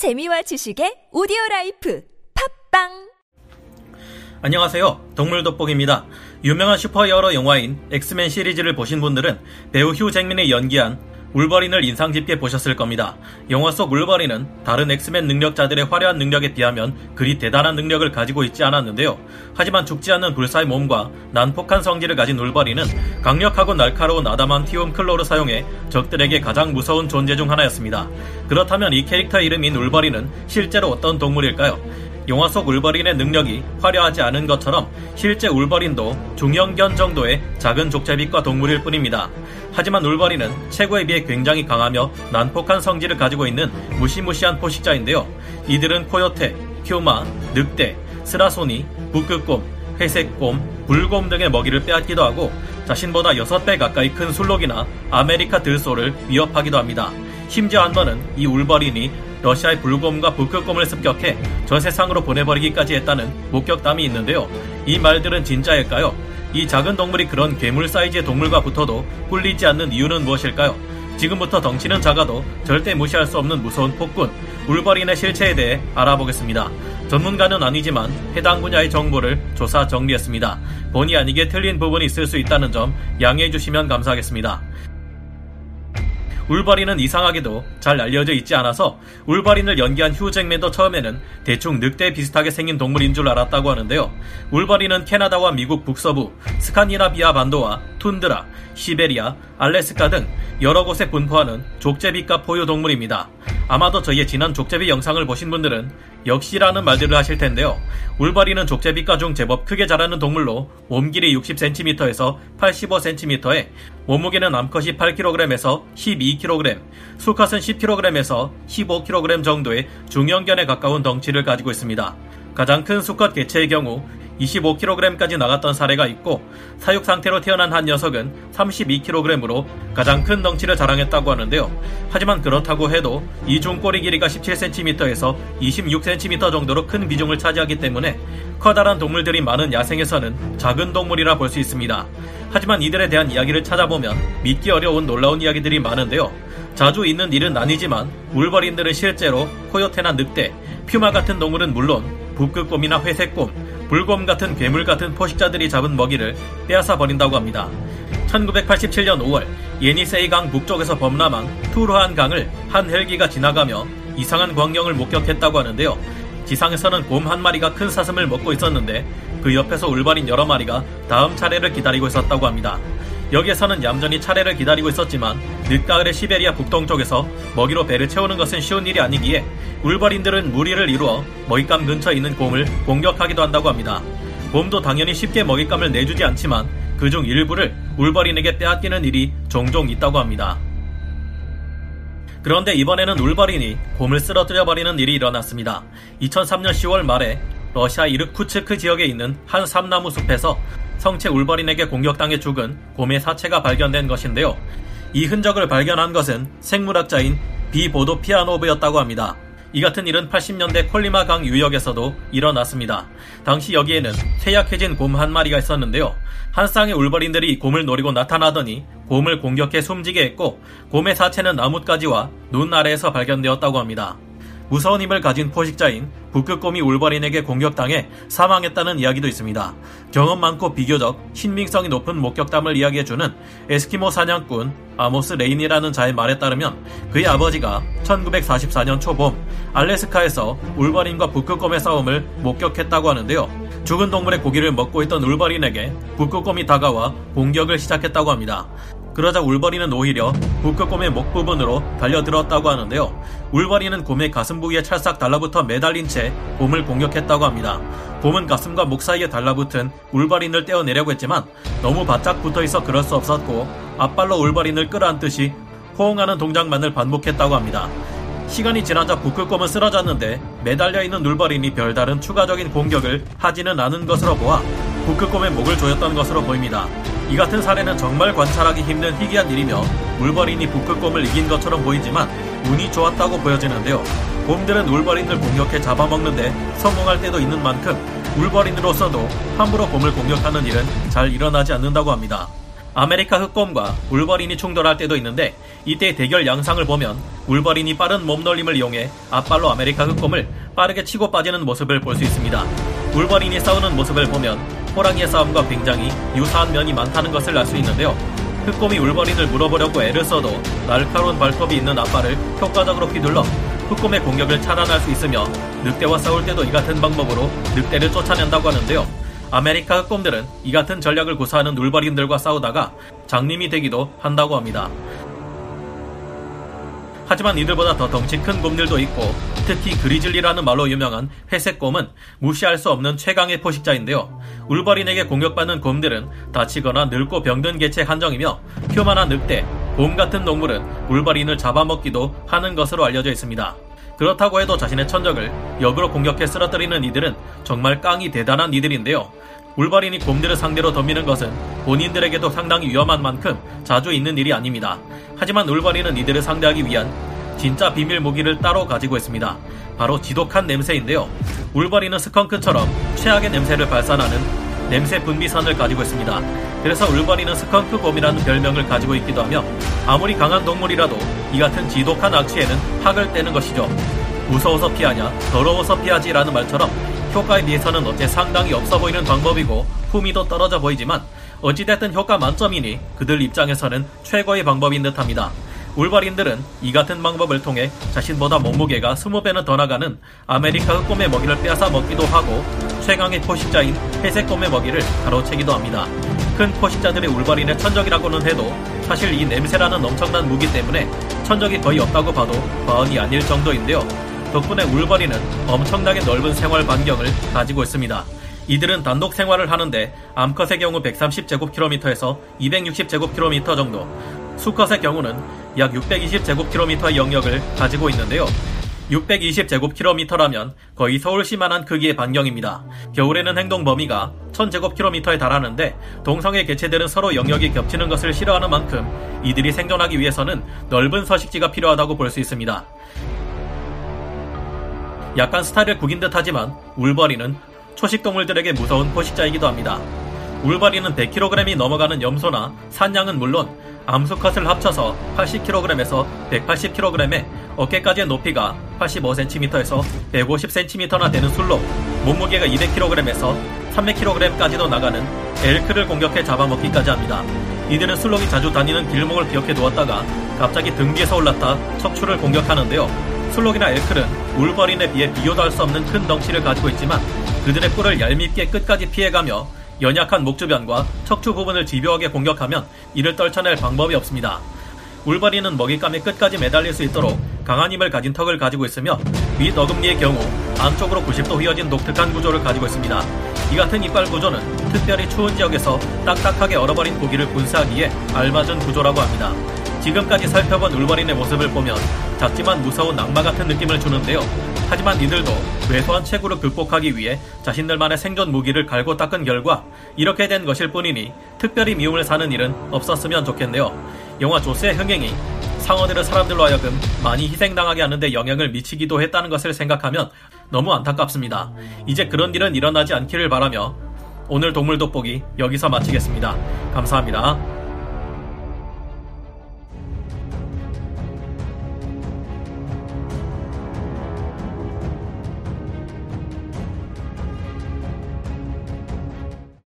재미와 지식의 오디오 라이프 팟빵 안녕하세요. 동물 돋보기입니다. 유명한 슈퍼히어로 영화인 엑스맨 시리즈를 보신 분들은 배우 휴 잭맨이 연기한 울버린을 인상 깊게 보셨을 겁니다. 영화 속 울버린은 다른 엑스맨 능력자들의 화려한 능력에 비하면 그리 대단한 능력을 가지고 있지 않았는데요. 하지만 죽지 않는 불사의 몸과 난폭한 성질을 가진 울버린은 강력하고 날카로운 adamantium claw를 사용해 적들에게 가장 무서운 존재 중 하나였습니다. 그렇다면 이 캐릭터 이름인 울버린은 실제로 어떤 동물일까요? 영화 속 울버린의 능력이 화려하지 않은 것처럼 실제 울버린도 중형견 정도의 작은 족제비과 동물일 뿐입니다. 하지만 울버린은 체구에 비해 굉장히 강하며 난폭한 성질을 가지고 있는 무시무시한 포식자인데요. 이들은 코요테, 퓨마, 늑대, 스라소니, 북극곰, 회색곰, 불곰 등의 먹이를 빼앗기도 하고 자신보다 6배 가까이 큰 순록이나 아메리카 들소를 위협하기도 합니다. 심지어 한 번은 이 울버린이 러시아의 불곰과 북극곰을 습격해 저 세상으로 보내버리기까지 했다는 목격담이 있는데요. 이 말들은 진짜일까요? 이 작은 동물이 그런 괴물 사이즈의 동물과 붙어도 꿀리지 않는 이유는 무엇일까요? 지금부터 덩치는 작아도 절대 무시할 수 없는 무서운 폭군, 울버린의 실체에 대해 알아보겠습니다. 전문가는 아니지만 해당 분야의 정보를 조사 정리했습니다. 본의 아니게 틀린 부분이 있을 수 있다는 점 양해해 주시면 감사하겠습니다. 울버린은 이상하게도 잘 알려져 있지 않아서 울버린을 연기한 휴 잭맨도 처음에는 대충 늑대 비슷하게 생긴 동물인 줄 알았다고 하는데요. 울버린은 캐나다와 미국 북서부, 스칸디나비아 반도와 툰드라, 시베리아, 알래스카 등 여러 곳에 분포하는 족제비과 포유 동물입니다. 아마도 저희의 지난 족제비 영상을 보신 분들은 역시라는 말들을 하실 텐데요. 울버린은 족제비과 중 제법 크게 자라는 동물로 몸 길이 60cm에서 85cm에 몸무게는 암컷이 8kg에서 12kg, 수컷은 10kg에서 15kg 정도의 중형견에 가까운 덩치를 가지고 있습니다. 가장 큰 수컷 개체의 경우 25kg까지 나갔던 사례가 있고 사육 상태로 태어난 한 녀석은 32kg으로 가장 큰 덩치를 자랑했다고 하는데요. 하지만 그렇다고 해도 이중 꼬리 길이가 17cm에서 26cm 정도로 큰 비중을 차지하기 때문에 커다란 동물들이 많은 야생에서는 작은 동물이라 볼 수 있습니다. 하지만 이들에 대한 이야기를 찾아보면 믿기 어려운 놀라운 이야기들이 많은데요. 자주 있는 일은 아니지만 울버린들은 실제로 코요테나 늑대, 퓨마 같은 동물은 물론 북극곰이나 회색곰, 불곰 같은 괴물 같은 포식자들이 잡은 먹이를 빼앗아 버린다고 합니다. 1987년 5월 예니세이강 북쪽에서 범람한 투르한 강을 한 헬기가 지나가며 이상한 광경을 목격했다고 하는데요. 지상에서는 곰 한 마리가 큰 사슴을 먹고 있었는데 그 옆에서 울버린 여러 마리가 다음 차례를 기다리고 있었다고 합니다. 여기에서는 얌전히 차례를 기다리고 있었지만 늦가을의 시베리아 북동쪽에서 먹이로 배를 채우는 것은 쉬운 일이 아니기에 울버린들은 무리를 이루어 먹잇감 근처에 있는 곰을 공격하기도 한다고 합니다. 곰도 당연히 쉽게 먹잇감을 내주지 않지만 그중 일부를 울버린에게 빼앗기는 일이 종종 있다고 합니다. 그런데 이번에는 울버린이 곰을 쓰러뜨려 버리는 일이 일어났습니다. 2003년 10월 말에 러시아 이르쿠츠크 지역에 있는 한 삼나무 숲에서 성체 울버린에게 공격당해 죽은 곰의 사체가 발견된 것인데요. 이 흔적을 발견한 것은 생물학자인 비보도 피아노브였다고 합니다. 이 같은 일은 80년대 콜리마 강 유역에서도 일어났습니다. 당시 여기에는 퇴약해진 곰 한 마리가 있었는데요. 한 쌍의 울버린들이 곰을 노리고 나타나더니 곰을 공격해 숨지게 했고 곰의 사체는 나뭇가지와 눈 아래에서 발견되었다고 합니다. 무서운 힘을 가진 포식자인 북극곰이 울버린에게 공격당해 사망했다는 이야기도 있습니다. 경험 많고 비교적 신빙성이 높은 목격담을 이야기해주는 에스키모 사냥꾼 아모스 레인이라는 자의 말에 따르면 그의 아버지가 1944년 초봄 알래스카에서 울버린과 북극곰의 싸움을 목격했다고 하는데요. 죽은 동물의 고기를 먹고 있던 울버린에게 북극곰이 다가와 공격을 시작했다고 합니다. 그러자 울버린은 오히려 북극곰의 목 부분으로 달려들었다고 하는데요. 울버린은 곰의 가슴 부위에 찰싹 달라붙어 매달린 채 곰을 공격했다고 합니다. 곰은 가슴과 목 사이에 달라붙은 울버린을 떼어내려고 했지만 너무 바짝 붙어 있어 그럴 수 없었고 앞발로 울버린을 끌어안듯이 호응하는 동작만을 반복했다고 합니다. 시간이 지나자 북극곰은 쓰러졌는데 매달려 있는 울버린이 별다른 추가적인 공격을 하지는 않은 것으로 보아 북극곰의 목을 조였던 것으로 보입니다. 이 같은 사례는 정말 관찰하기 힘든 희귀한 일이며 울버린이 북극곰을 이긴 것처럼 보이지만 운이 좋았다고 보여지는데요. 곰들은 울버린을 공격해 잡아먹는데 성공할 때도 있는 만큼 울버린으로서도 함부로 곰을 공격하는 일은 잘 일어나지 않는다고 합니다. 아메리카 흑곰과 울버린이 충돌할 때도 있는데 이때 대결 양상을 보면 울버린이 빠른 몸놀림을 이용해 앞발로 아메리카 흑곰을 빠르게 치고 빠지는 모습을 볼 수 있습니다. 울버린이 싸우는 모습을 보면 호랑이의 싸움과 굉장히 유사한 면이 많다는 것을 알 수 있는데요. 흑곰이 울버린을 물어보려고 애를 써도 날카로운 발톱이 있는 앞발을 효과적으로 휘둘러 흑곰의 공격을 차단할 수 있으며 늑대와 싸울 때도 이 같은 방법으로 늑대를 쫓아낸다고 하는데요. 아메리카 흑곰들은 이 같은 전략을 구사하는 울버린들과 싸우다가 장님이 되기도 한다고 합니다. 하지만 이들보다 더 덩치 큰 곰들도 있고 특히 그리즐리라는 말로 유명한 회색 곰은 무시할 수 없는 최강의 포식자인데요. 울버린에게 공격받는 곰들은 다치거나 늙고 병든 개체 한정이며 휴만한 늑대, 곰 같은 동물은 울버린을 잡아먹기도 하는 것으로 알려져 있습니다. 그렇다고 해도 자신의 천적을 역으로 공격해 쓰러뜨리는 이들은 정말 깡이 대단한 이들인데요. 울버린이 곰들을 상대로 덤비는 것은 본인들에게도 상당히 위험한 만큼 자주 있는 일이 아닙니다. 하지만 울버린은 이들을 상대하기 위한 진짜 비밀 무기를 따로 가지고 있습니다. 바로 지독한 냄새인데요. 울버린은 스컹크처럼 최악의 냄새를 발산하는 냄새 분비선을 가지고 있습니다. 그래서 울버린은 스컹크곰이라는 별명을 가지고 있기도 하며 아무리 강한 동물이라도 이 같은 지독한 악취에는 학을 떼는 것이죠. 무서워서 피하냐, 더러워서 피하지라는 말처럼 효과에 비해서는 어째 상당히 없어 보이는 방법이고 품위도 떨어져 보이지만 어찌됐든 효과 만점이니 그들 입장에서는 최고의 방법인 듯합니다. 울버린들은 이 같은 방법을 통해 자신보다 몸무게가 20배는 더 나가는 아메리카 흑곰의 먹이를 빼앗아 먹기도 하고 최강의 포식자인 회색곰의 먹이를 가로채기도 합니다. 큰 포식자들이 울버린의 천적이라고는 해도 사실 이 냄새라는 엄청난 무기 때문에 천적이 거의 없다고 봐도 과언이 아닐 정도인데요. 덕분에 울버린은 엄청나게 넓은 생활 반경을 가지고 있습니다. 이들은 단독 생활을 하는데 암컷의 경우 130제곱킬로미터에서 260제곱킬로미터 정도, 수컷의 경우는 약 620제곱킬로미터의 영역을 가지고 있는데요. 620제곱킬로미터라면 거의 서울시만한 크기의 반경입니다. 겨울에는 행동 범위가 1000제곱킬로미터에 달하는데 동성의 개체들은 서로 영역이 겹치는 것을 싫어하는 만큼 이들이 생존하기 위해서는 넓은 서식지가 필요하다고 볼 수 있습니다. 약간 스타일을 구긴 듯 하지만 울버리는 초식동물들에게 무서운 포식자이기도 합니다. 울버리는 100kg이 넘어가는 염소나 산양은 물론 암수컷을 합쳐서 80kg에서 180kg의 어깨까지의 높이가 85cm에서 150cm나 되는 술록 몸무게가 200kg에서 300kg까지도 나가는 엘크를 공격해 잡아먹기까지 합니다. 이들은 술록이 자주 다니는 길목을 기억해 두었다가 갑자기 등 뒤에서 올랐다 척추를 공격하는데요. 술록이나 엘클은 울버린에 비해 비교도 할 수 없는 큰 덩치를 가지고 있지만 그들의 뿔을 얄밉게 끝까지 피해가며 연약한 목 주변과 척추 부분을 집요하게 공격하면 이를 떨쳐낼 방법이 없습니다. 울버린은 먹잇감에 끝까지 매달릴 수 있도록 강한 힘을 가진 턱을 가지고 있으며 윗 어금니의 경우 안쪽으로 90도 휘어진 독특한 구조를 가지고 있습니다. 이 같은 이빨 구조는 특별히 추운 지역에서 딱딱하게 얼어버린 고기를 분쇄하기에 알맞은 구조라고 합니다. 지금까지 살펴본 울버린의 모습을 보면 작지만 무서운 악마 같은 느낌을 주는데요. 하지만 이들도 왜소한 체구를 극복하기 위해 자신들만의 생존 무기를 갈고 닦은 결과 이렇게 된 것일 뿐이니 특별히 미움을 사는 일은 없었으면 좋겠네요. 영화 조스의 흥행이 상어들을 사람들로 하여금 많이 희생당하게 하는데 영향을 미치기도 했다는 것을 생각하면 너무 안타깝습니다. 이제 그런 일은 일어나지 않기를 바라며 오늘 동물 돋보기 여기서 마치겠습니다. 감사합니다.